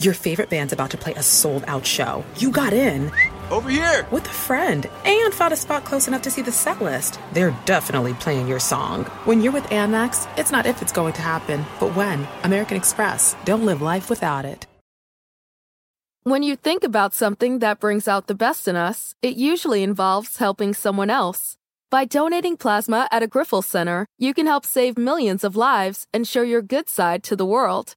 Your favorite band's about to play a sold out show. You got in. Over here! With a friend and found a spot close enough to see the set list. They're definitely playing your song. When you're with Amex, it's not if it's going to happen, but when. American Express. Don't live life without it. When you think about something that brings out the best in us, it usually involves helping someone else. By donating plasma at a Grifols Center, you can help save millions of lives and show your good side to the world.